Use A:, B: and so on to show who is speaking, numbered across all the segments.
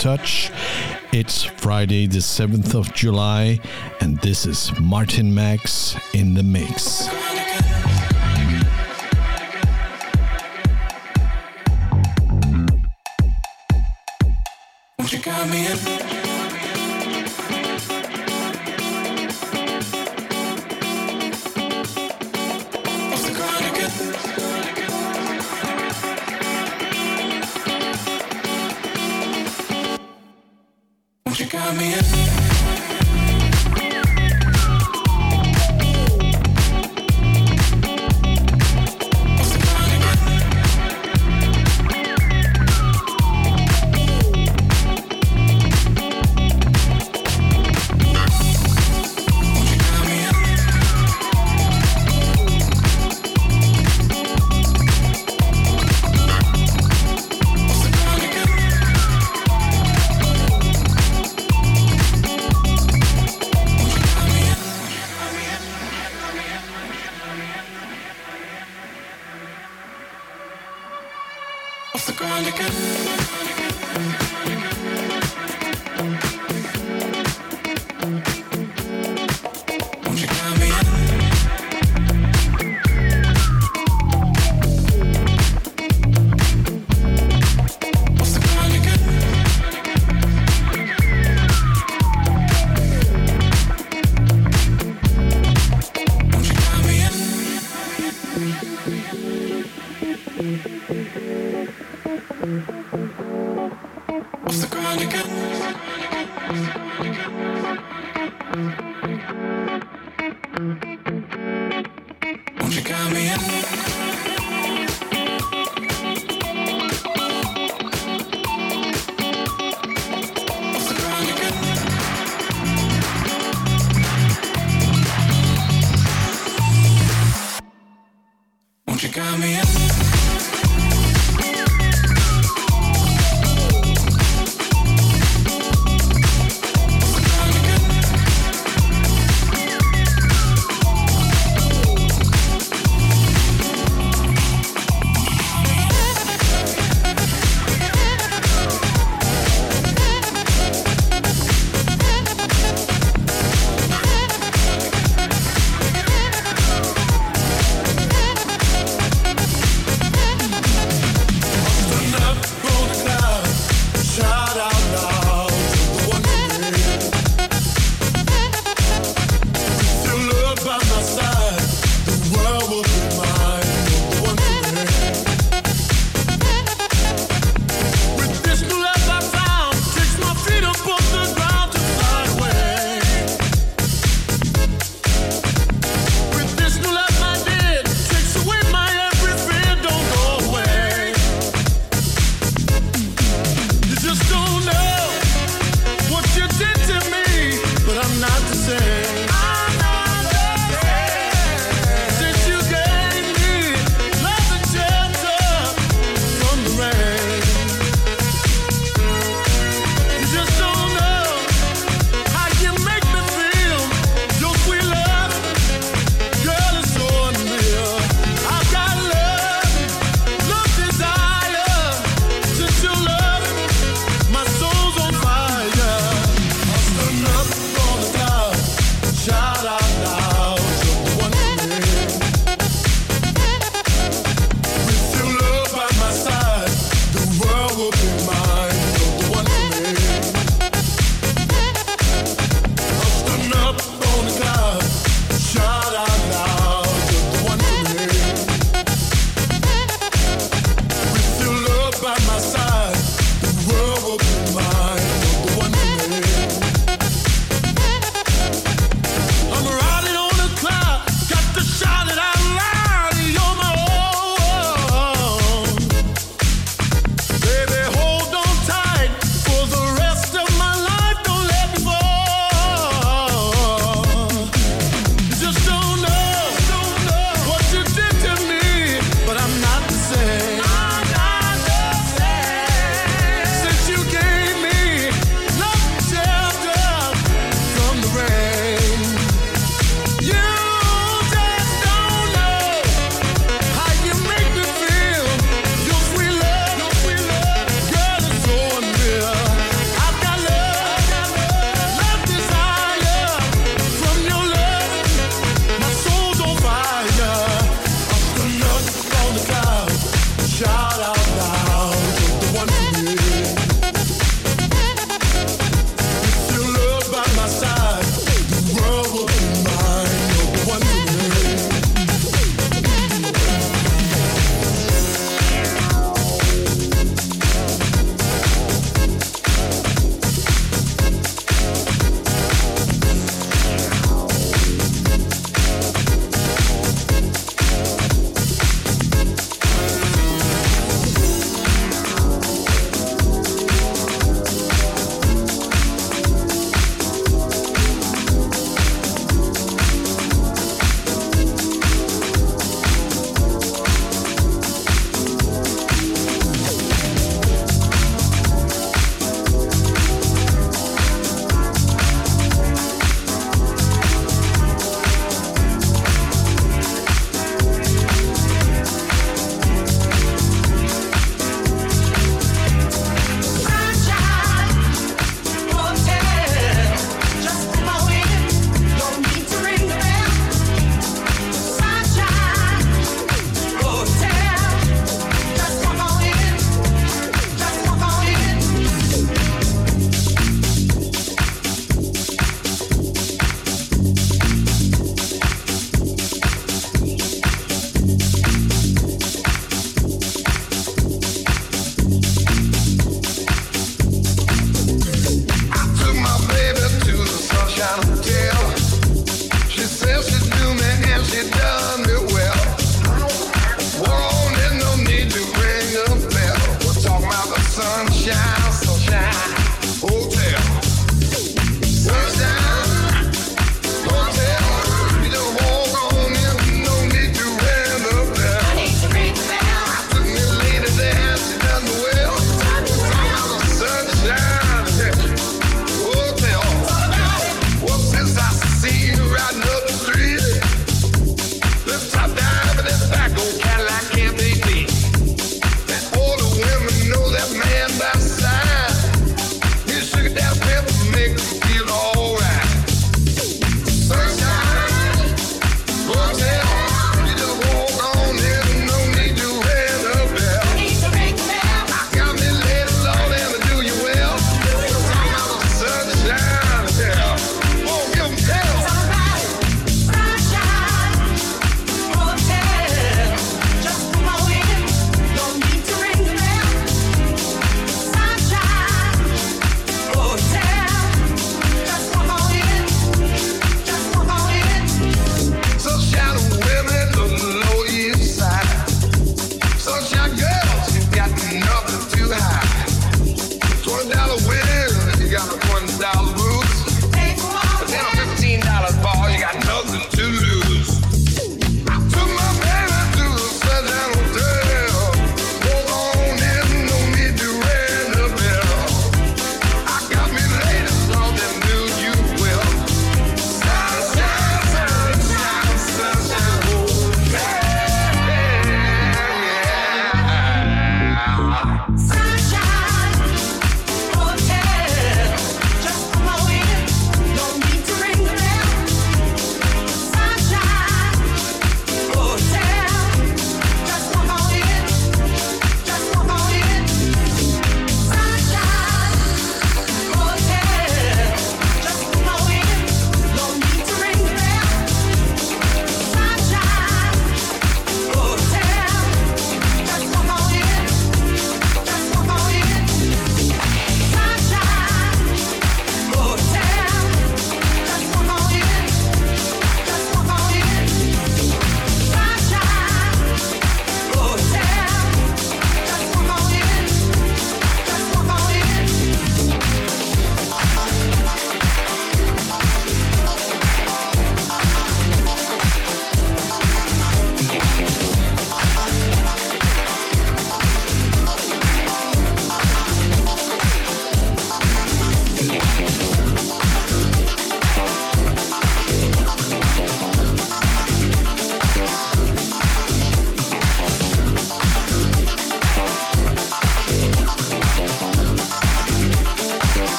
A: touch.
B: It's Friday, the 7th of July, and this is Martin Max in the Mix.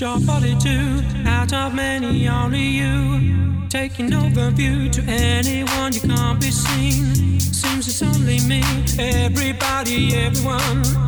C: Your body too, out of many, only you. Taking over view to anyone you can't be seen. Seems it's only me, everybody, everyone.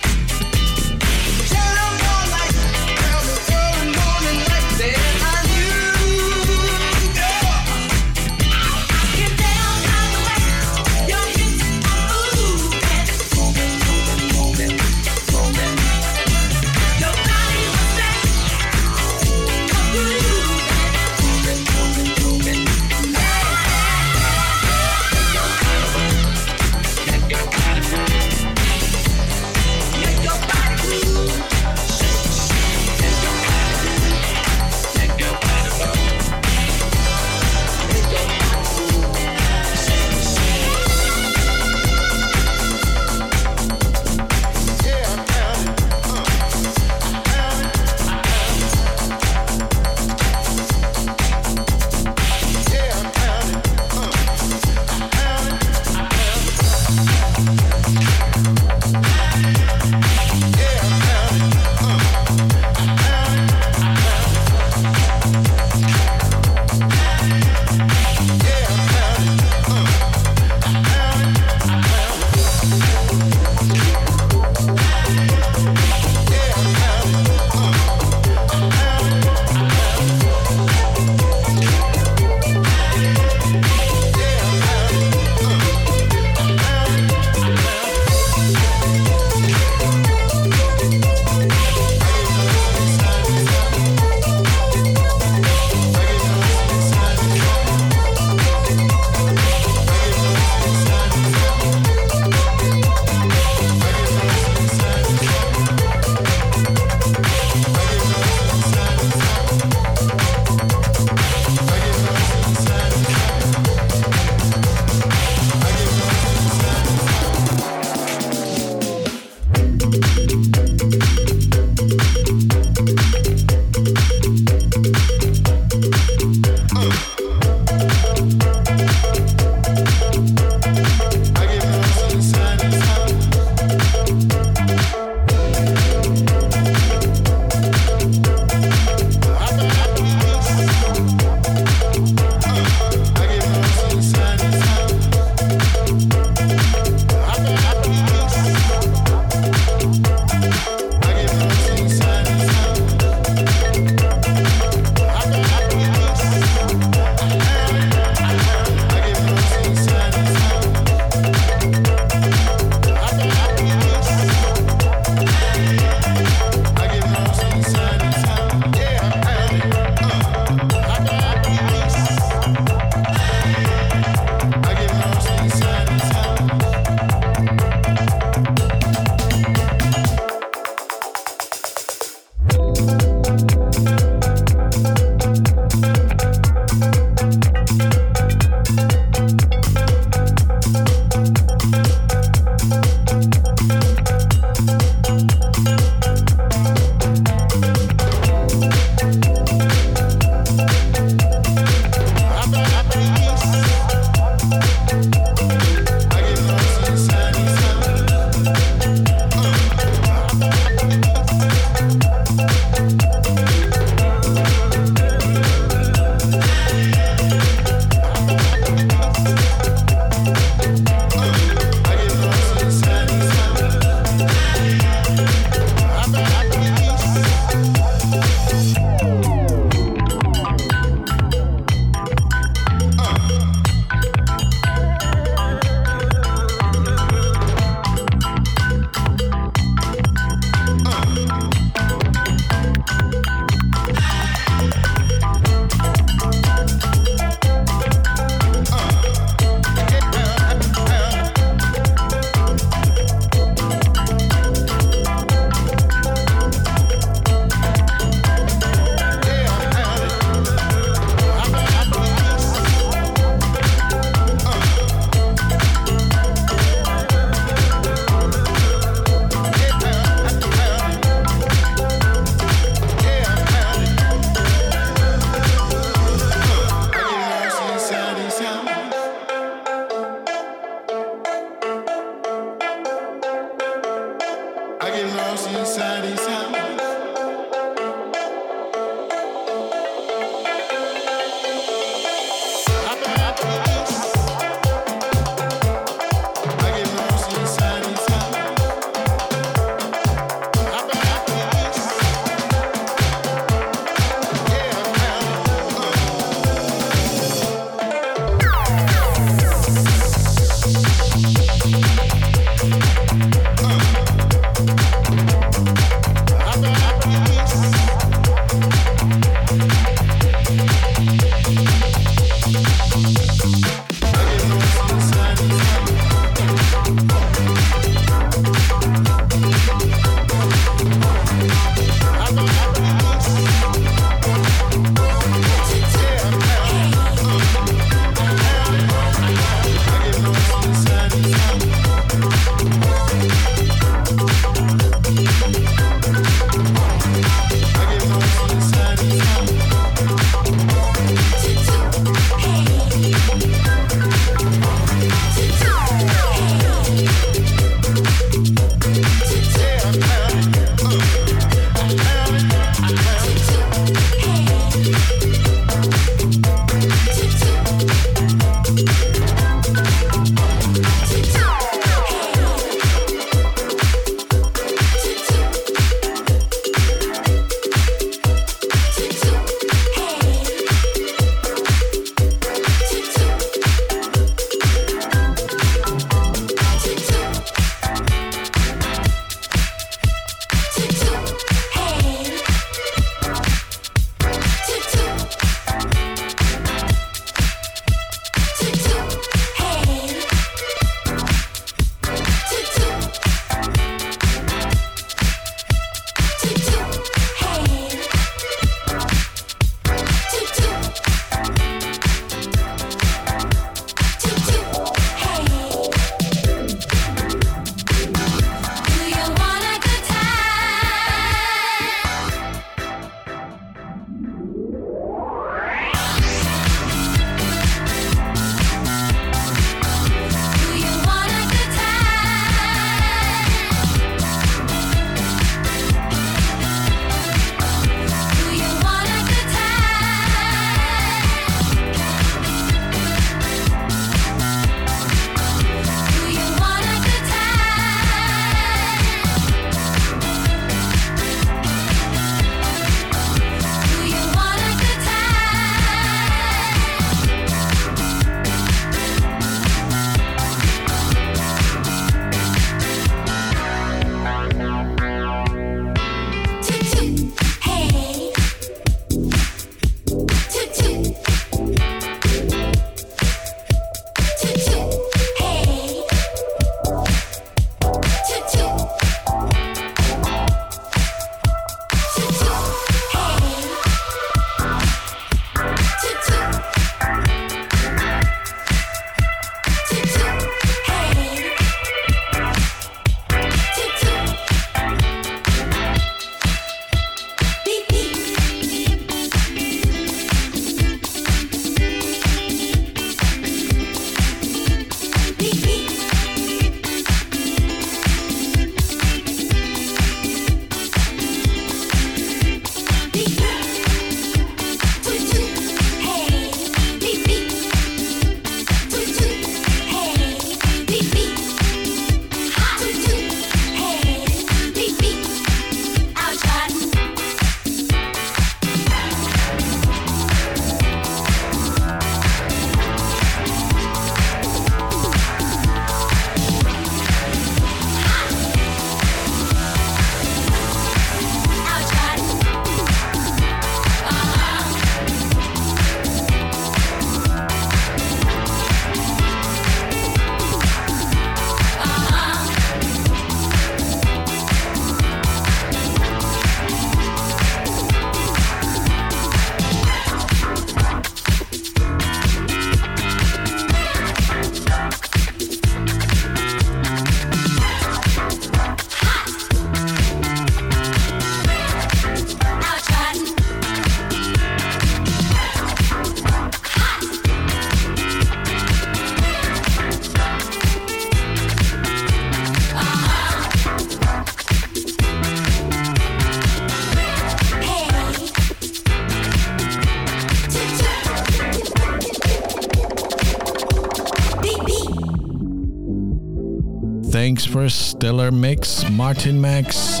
D: Stellar Mix, Martin Max.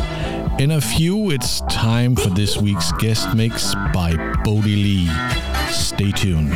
D: In a few, it's time for this week's guest mix by Bodie Lee. Stay tuned.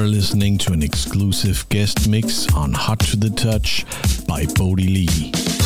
D: were listening to an exclusive guest mix on Hot to the Touch by Bodie Lee.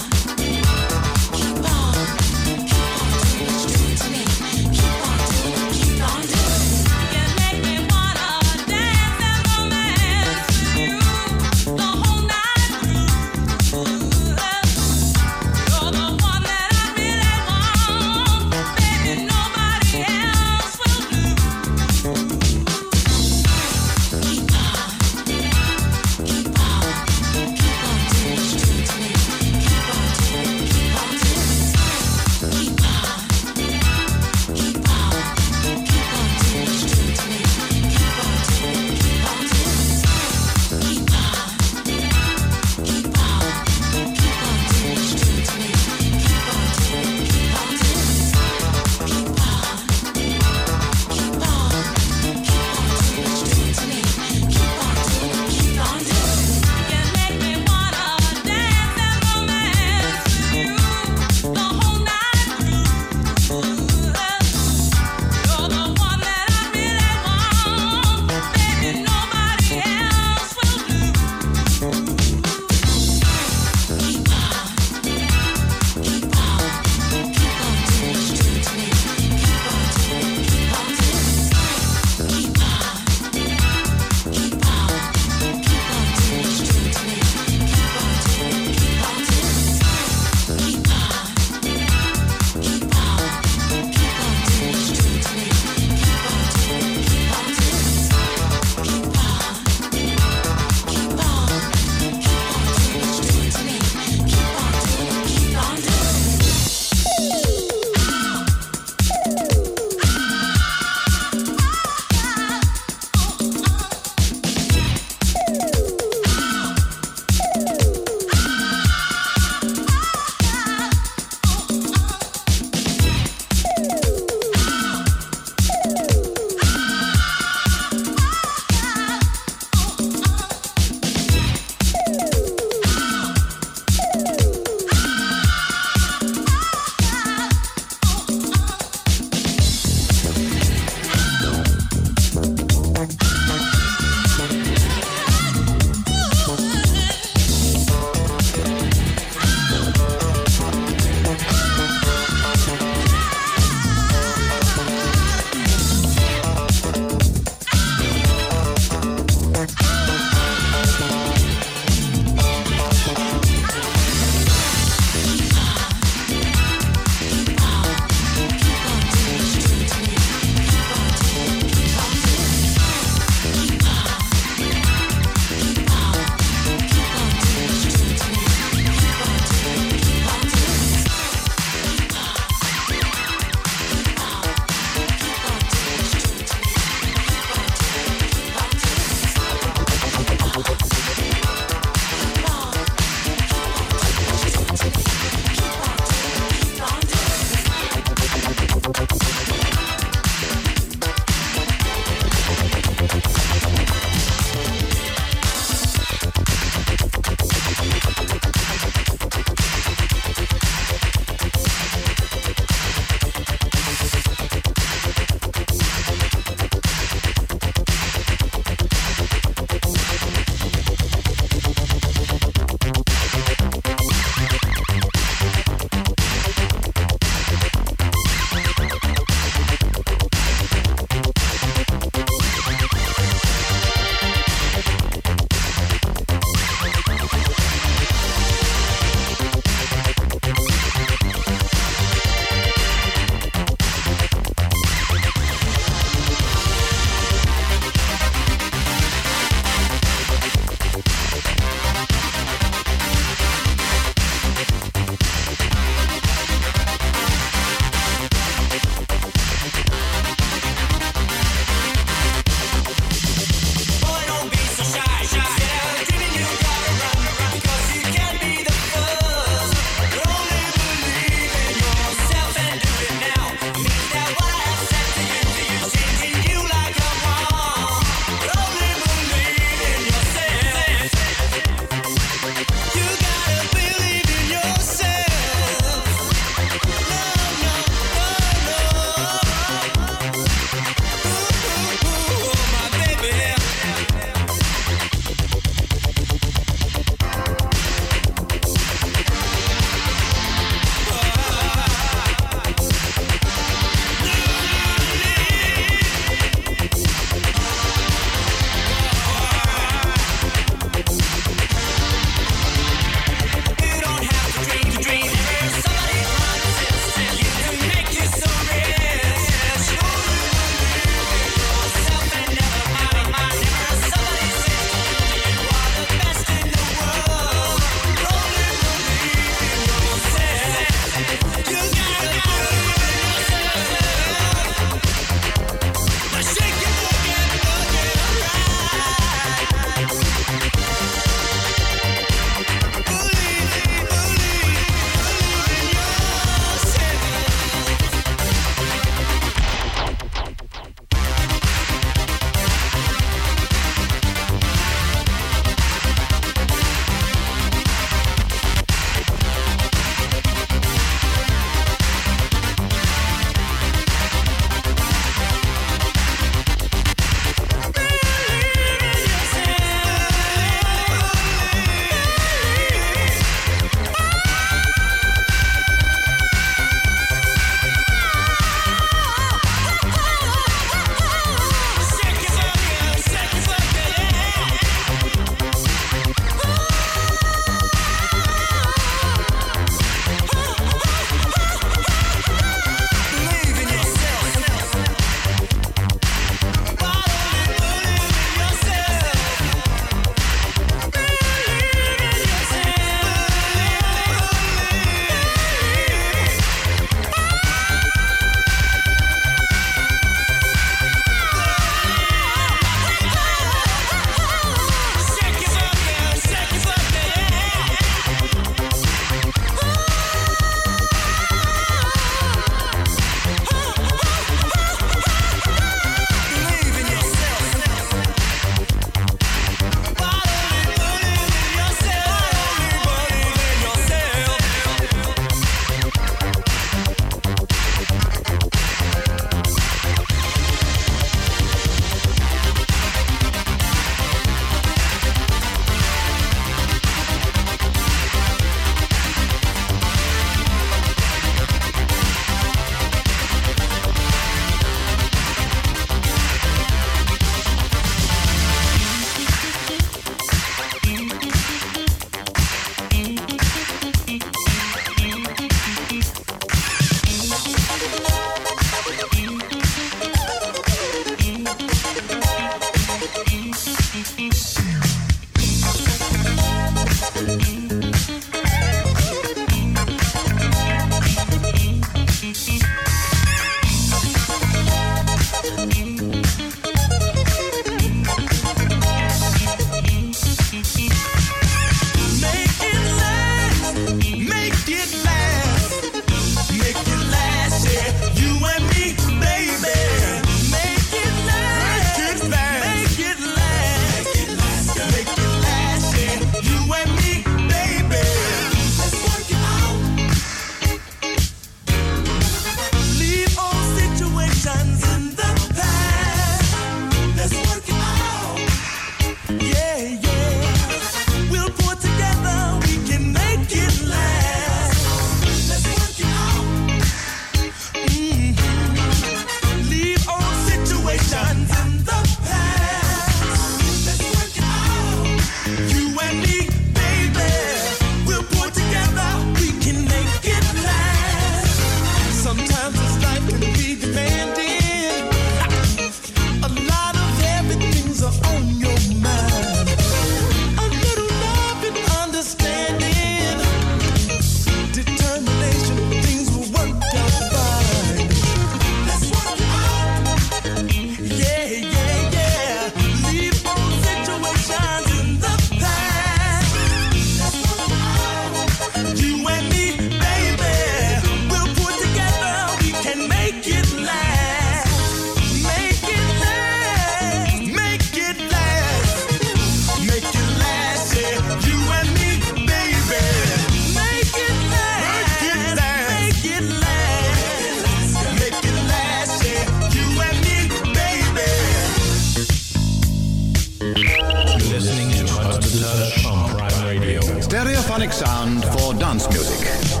E: To Hot to the Touch on Prime Radio.
F: Stereophonic sound for dance music.